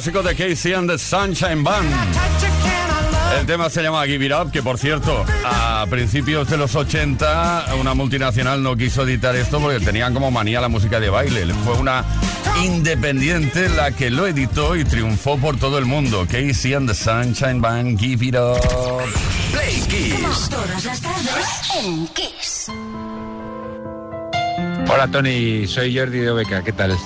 el clásico de Casey and the Sunshine Band. El tema se llama Give It Up, que por cierto, a principios de los 80 una multinacional no quiso editar esto porque tenían como manía la música de baile. Fue una independiente la que lo editó y triunfó por todo el mundo. Casey and the Sunshine Band, Give It Up. Play Kiss. Todas las tardes en Kiss. Hola Tony, soy Jordi de Obeca, ¿qué tal?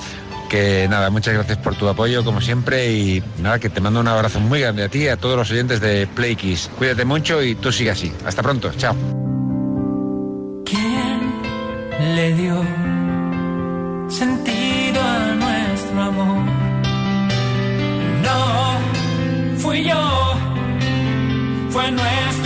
Que nada, muchas gracias por tu apoyo como siempre y nada, que te mando un abrazo muy grande a ti y a todos los oyentes de Play Kiss. Cuídate mucho y tú sigue así. Hasta pronto, chao. ¿Quién le dio sentido a nuestro amor? No, fui yo, fue nuestro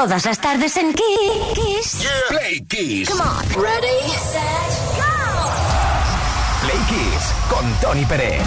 Todas las tardes en Kiss. Play Kiss. Come on. Ready, set, go. Play Kiss con Tony Pérez.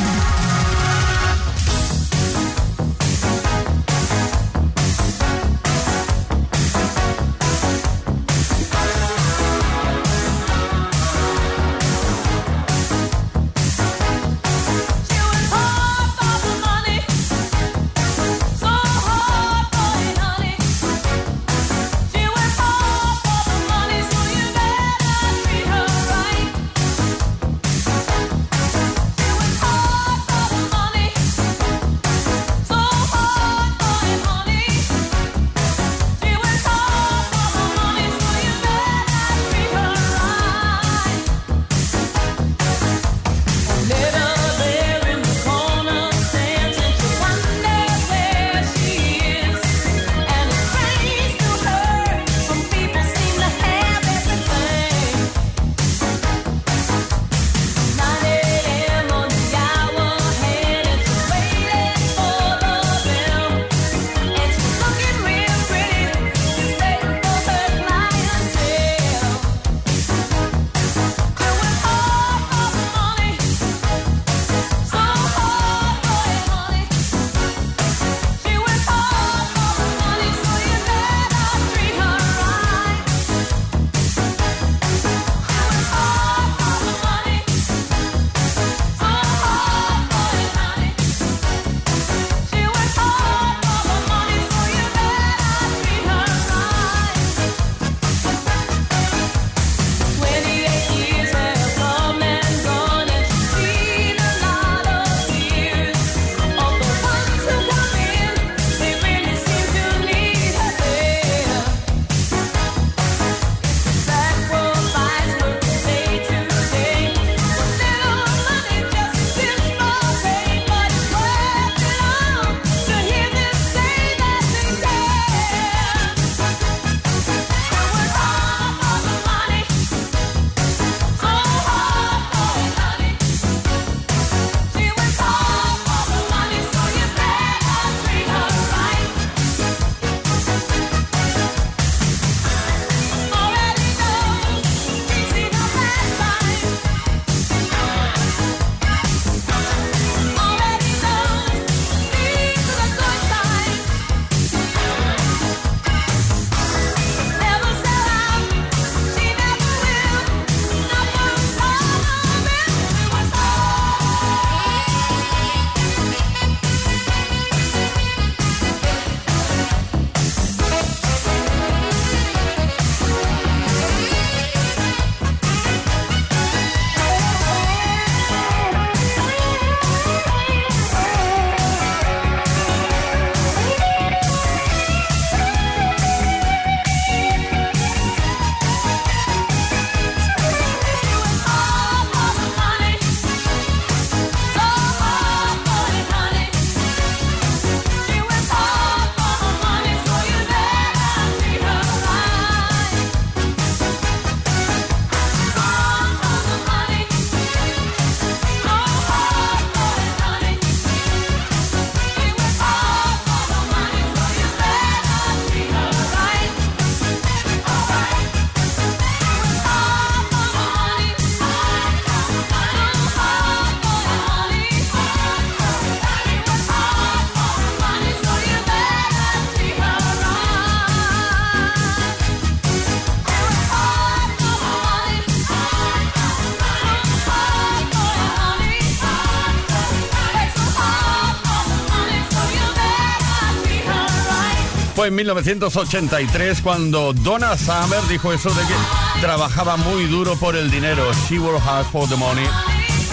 Fue en 1983 cuando Donna Summer dijo eso de que trabajaba muy duro por el dinero. She worked hard for the money.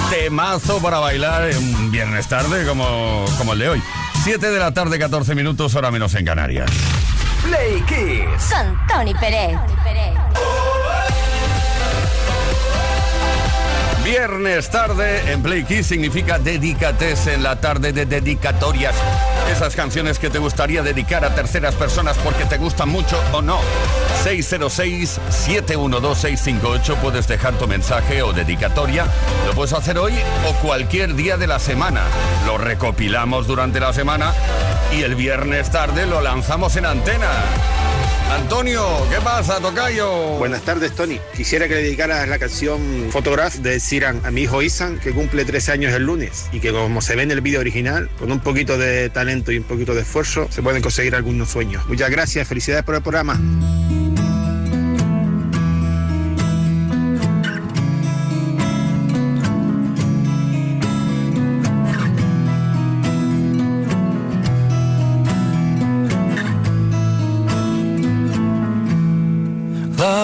Temazo para bailar un viernes tarde como, como el de hoy. 7 de la tarde, 14 minutos, hora menos en Canarias. Play Kiss. Con Tony Pérez. Viernes tarde en Play Kiss significa dedicates en la tarde de dedicatorias. Esas canciones que te gustaría dedicar a terceras personas porque te gustan mucho o no. 606-712-658 puedes dejar tu mensaje o dedicatoria. Lo puedes hacer hoy o cualquier día de la semana. Lo recopilamos durante la semana y el viernes tarde lo lanzamos en antena. Antonio, ¿qué pasa, Tocayo? Buenas tardes, Tony. Quisiera que le dedicaras la canción Photograph de Siran a mi hijo Isan, que cumple 13 años el lunes, y que como se ve en el vídeo original, con un poquito de talento y un poquito de esfuerzo, se pueden conseguir algunos sueños. Muchas gracias, felicidades por el programa.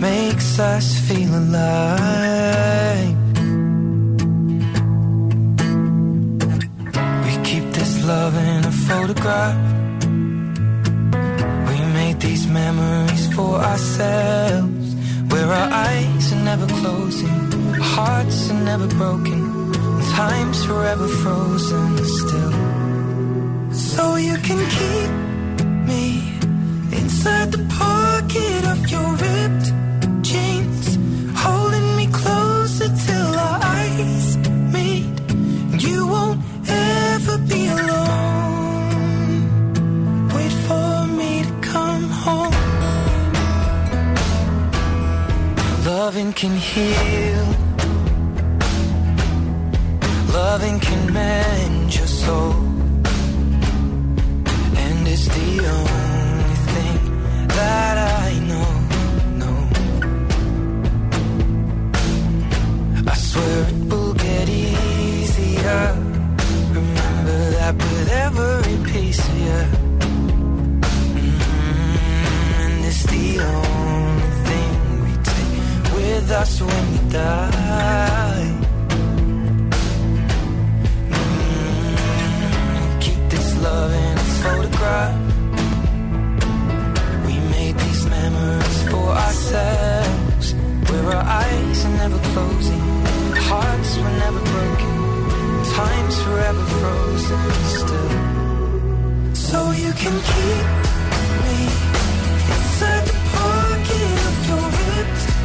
makes us feel alive. We keep this love in a photograph. We made these memories for ourselves. Where our eyes are never closing, hearts are never broken, time's forever frozen still. So you can keep me inside the pocket of your ripped Loving can heal. Loving can mend your soul. And it's the only thing that I know, no. I swear it will get easier. Remember that with every piece of you. With us when we die. Mm, keep this love in its photograph. We made these memories for ourselves. Where our eyes are never closing, hearts were never broken, time's forever frozen still. So you can keep me inside the pocket of your ripped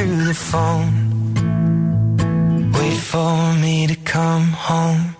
through the phone. Wait for me to come home.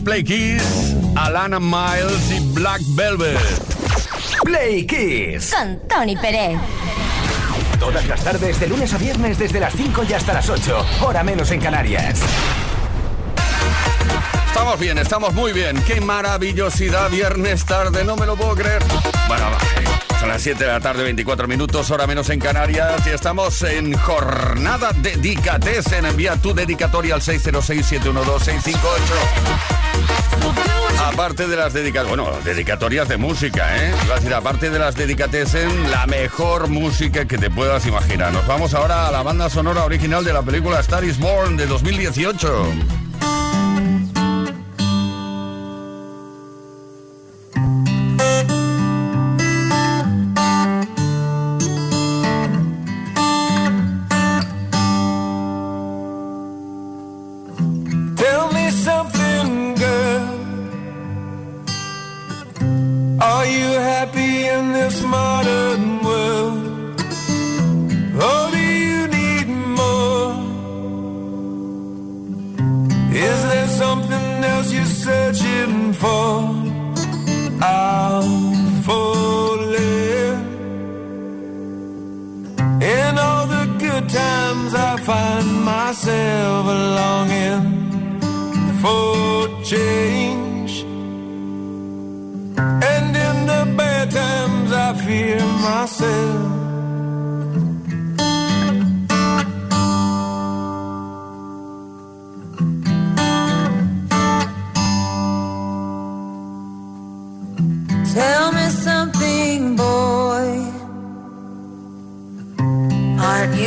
Play Kiss, Alana Miles y Black Velvet. Play Kiss. Con Tony Pérez. Todas las tardes, de lunes a viernes, desde las 5 y hasta las 8. Hora menos en Canarias. Estamos bien, estamos muy bien. Qué maravillosidad, viernes tarde, no me lo puedo creer. Bueno, va, eh, son las 7 de la tarde, 24 minutos, hora menos en Canarias. Y estamos en jornada Dedicatesen. Envía tu dedicatoria al 606-712-658. Aparte de las dedicatorias, bueno, dedicatorias de música, ¿eh? A decir, aparte de las dedicatesen, la mejor música que te puedas imaginar. Nos vamos ahora a la banda sonora original de la película Star is Born de 2018.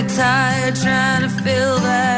Tired trying to fill that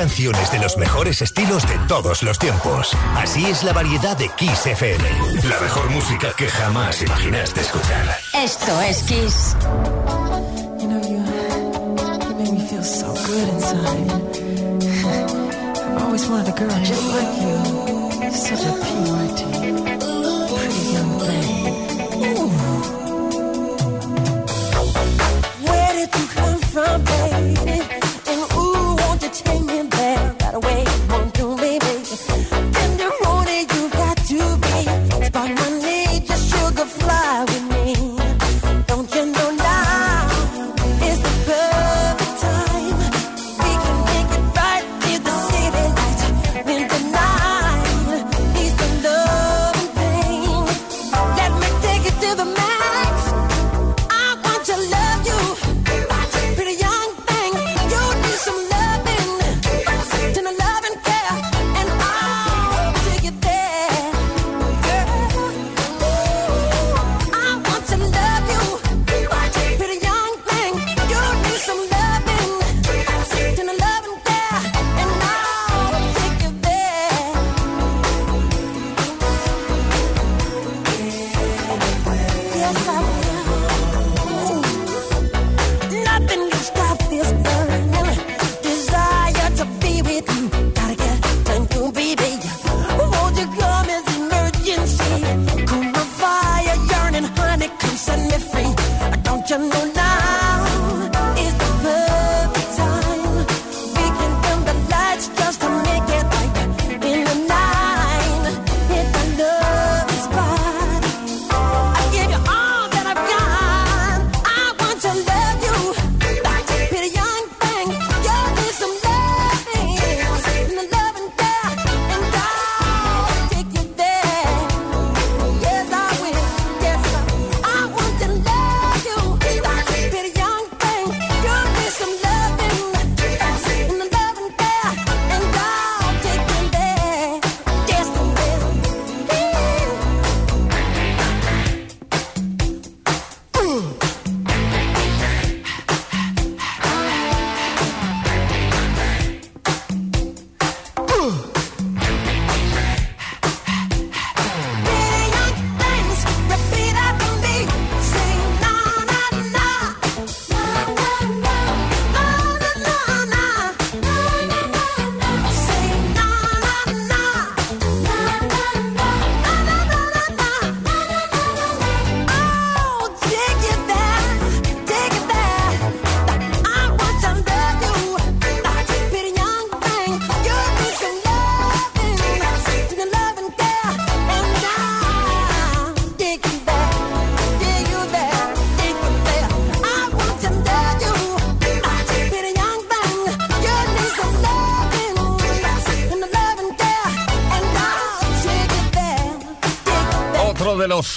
canciones de los mejores estilos de todos los tiempos. Así es la variedad de Kiss FM. La mejor música que jamás imaginaste escuchar. Esto es Kiss. You know, you, you make me feel so good inside. I've always wanted a girl just like you. You're such a purity.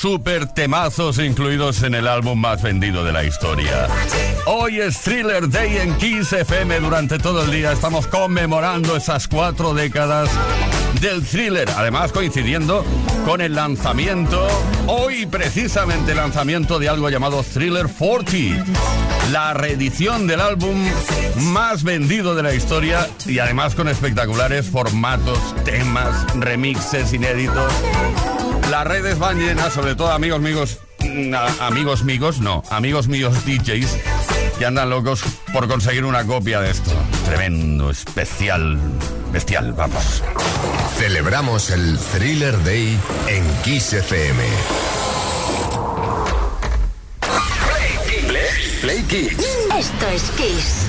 Super temazos incluidos en el álbum más vendido de la historia. Hoy es Thriller Day en Kiss FM. Durante todo el día estamos conmemorando esas cuatro décadas del thriller. Además, coincidiendo con el lanzamiento, hoy precisamente el lanzamiento de algo llamado Thriller 40. La reedición del álbum más vendido de la historia y además con espectaculares formatos, temas, remixes inéditos. Las redes van llenas, sobre todo amigos míos, mm, a- amigos míos, no, amigos míos DJs que andan locos por conseguir una copia de esto. Tremendo, especial, bestial, vamos. Celebramos el Thriller Day en Kiss FM. Play Kiss. Esto es Kiss.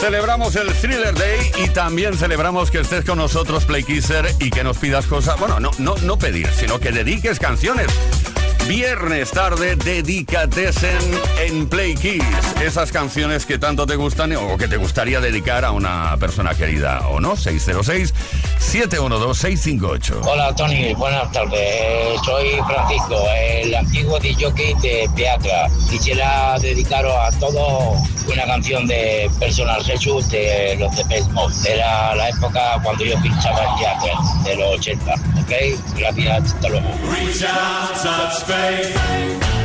Celebramos el Thriller Day y también celebramos que estés con nosotros, Play Kisser, y que nos pidas cosas. Bueno, no, no, no pedir, sino que dediques canciones. Viernes tarde, dedicatesen en Play Kiss. Esas canciones que tanto te gustan o que te gustaría dedicar a una persona querida o no. 606-712-658. Hola Tony, buenas tardes. Eh, Soy Francisco, el antiguo DJ de Teatra. Quisiera dedicaros a todos una canción de Personal Jesus de los de Mode. Era la época cuando yo pinchaba en Teatra, de los 80. ¿Ok? Gracias, hasta luego. say.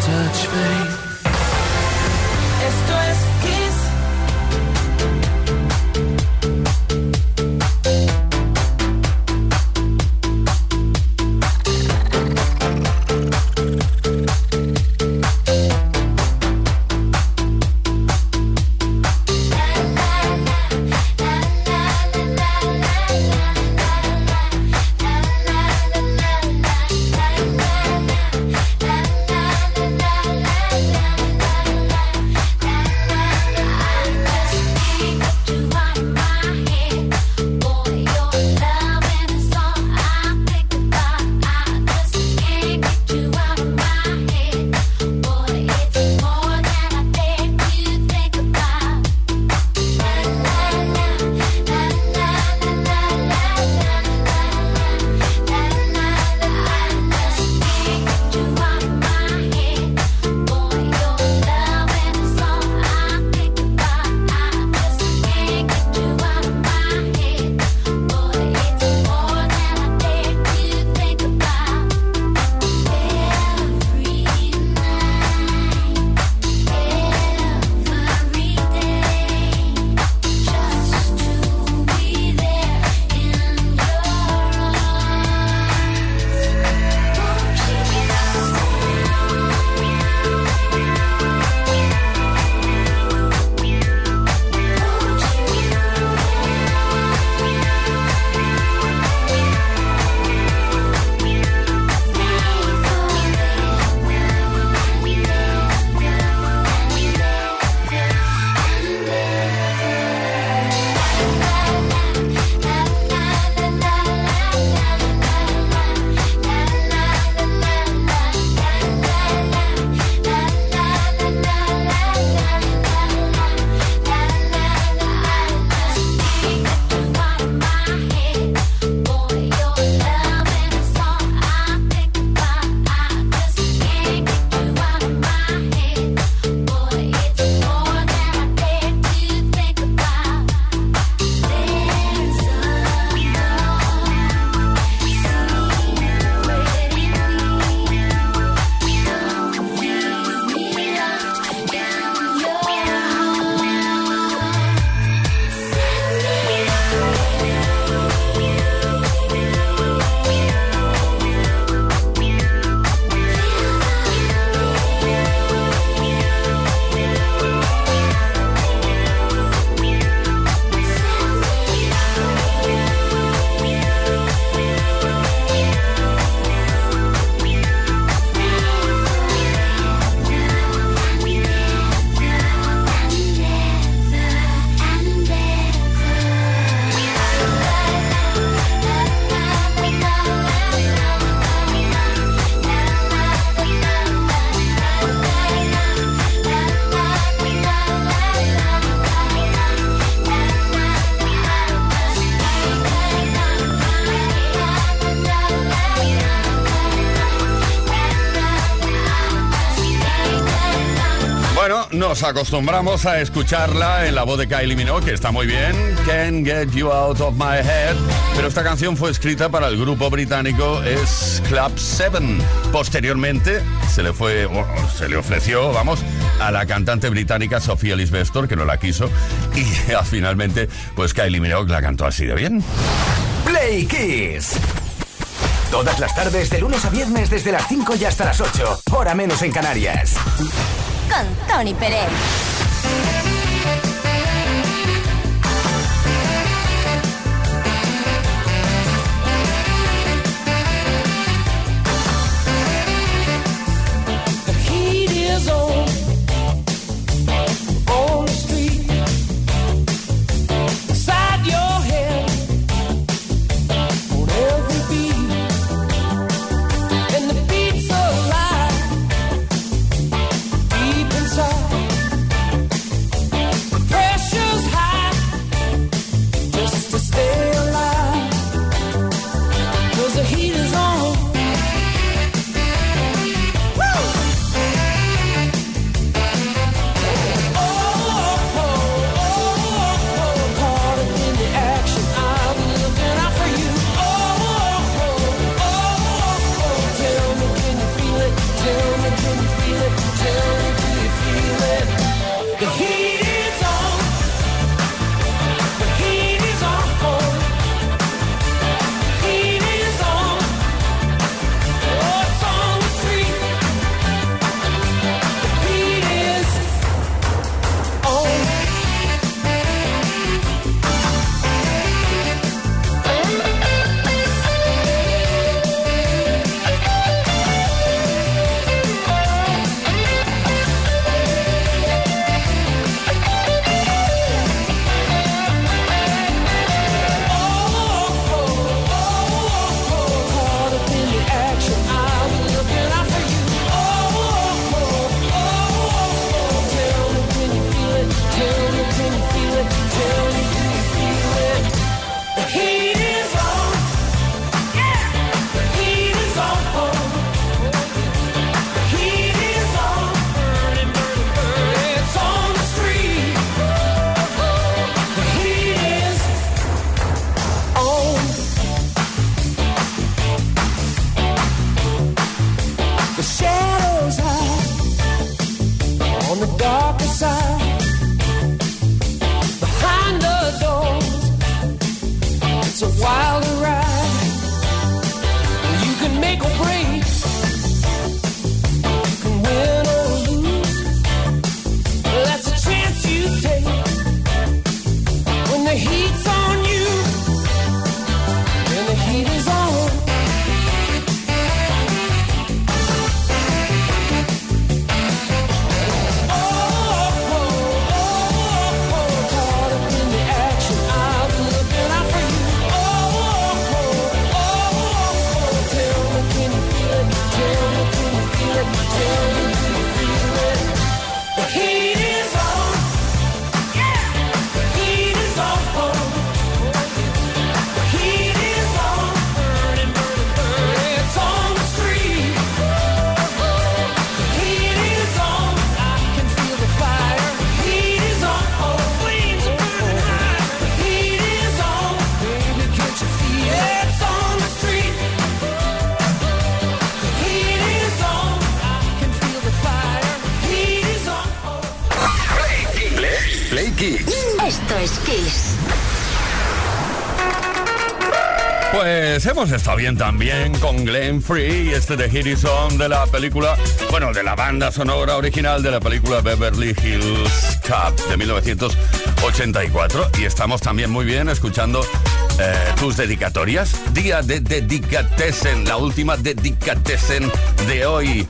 touch faith. Nos acostumbramos a escucharla en la voz de Kylie Minogue, que está muy bien. Can't get you out of my head. Pero esta canción fue escrita para el grupo británico es Club 7. Posteriormente se le fue, bueno, se le ofreció, vamos, a la cantante británica Sofía Lisbestor, que no la quiso, y finalmente, pues Kylie Minogue la cantó así de bien. Play Kiss. Todas las tardes, de lunes a viernes, desde las 5 y hasta las 8. Hora menos en Canarias. Con Tony Pérez. Pues estado bien también con Glenn Free este de Harrison de la película, bueno, de la banda sonora original de la película Beverly Hills Cop de 1984. Y estamos también muy bien escuchando eh, tus dedicatorias. Día de Dedicatesen, la última Dedicatesen de hoy.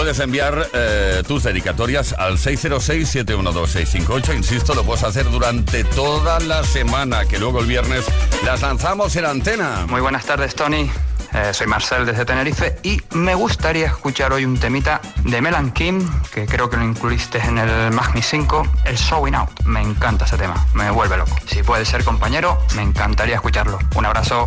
Puedes enviar eh, tus dedicatorias al 606-712-658. Insisto, lo puedes hacer durante toda la semana, que luego el viernes las lanzamos en antena. Muy buenas tardes, Tony. Eh, soy Marcel desde Tenerife y me gustaría escuchar hoy un temita de Melan Kim, que creo que lo incluiste en el Magni 5, el Showing Out. Me encanta ese tema, me vuelve loco. Si puede ser compañero, me encantaría escucharlo. Un abrazo.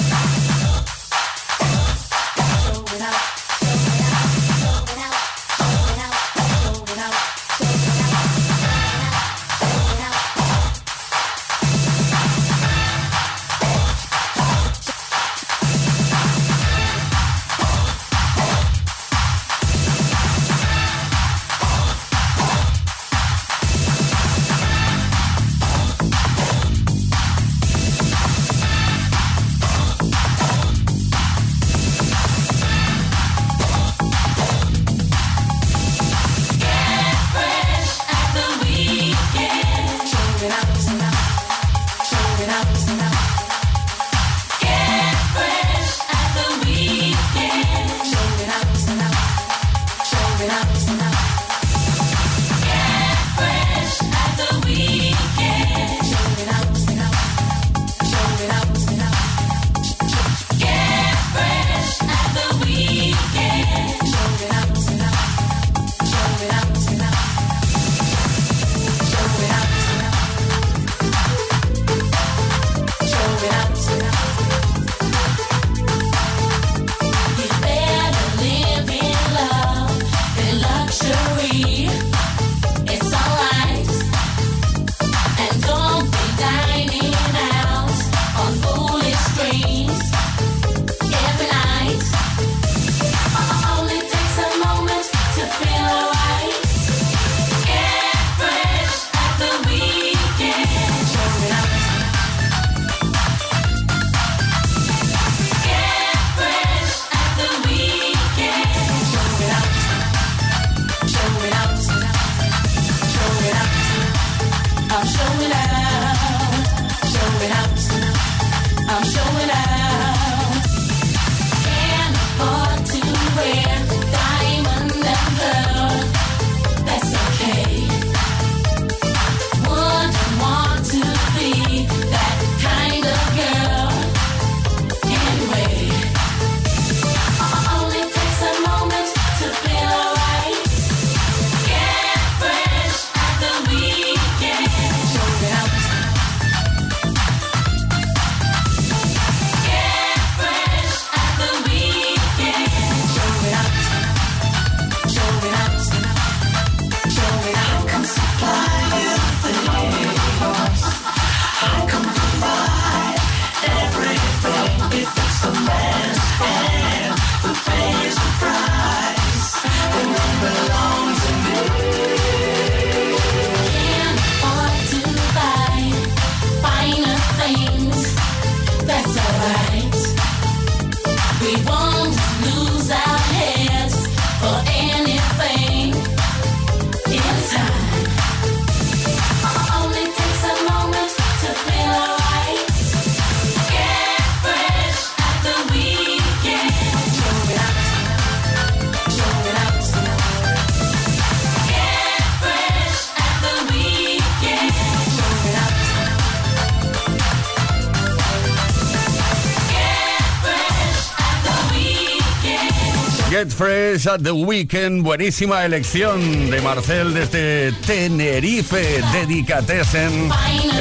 At the Weekend, buenísima elección de Marcel desde Tenerife, Dedicatessen.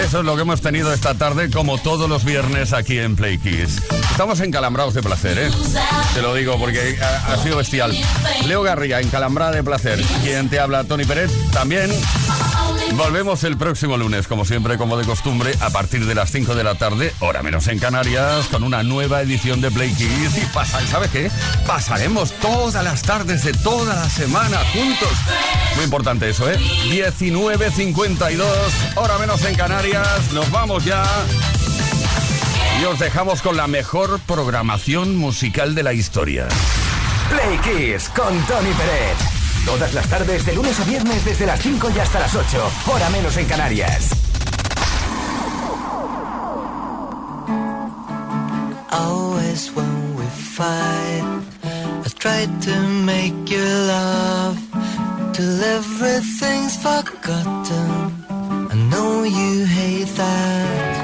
Eso es lo que hemos tenido esta tarde, como todos los viernes aquí en Play Kiss. Estamos encalambrados de placer, ¿eh? Te lo digo porque ha, ha sido bestial. Leo Garriga, encalambrada de placer. Quien te habla, Tony Pérez, también. Volvemos el próximo lunes, como siempre, como de costumbre, a partir de las 5 de la tarde, hora menos en Canarias, con una nueva edición de Play Kiss. Y pasa, ¿sabes qué? Pasaremos todas las tardes de toda la semana juntos. Muy importante eso, ¿eh? 19.52, hora menos en Canarias. Nos vamos ya. Y os dejamos con la mejor programación musical de la historia. Play Kiss con Tony Pérez. Todas las tardes, de lunes a viernes, desde las 5 y hasta las 8. Hora menos en Canarias. Always when we fight, I try to make you laugh till everything's forgotten. I know you hate that.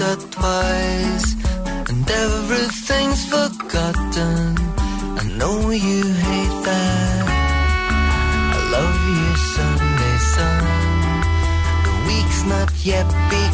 Or twice, and everything's forgotten. I know you hate that. I love you Sunday, sun. The week's not yet begun,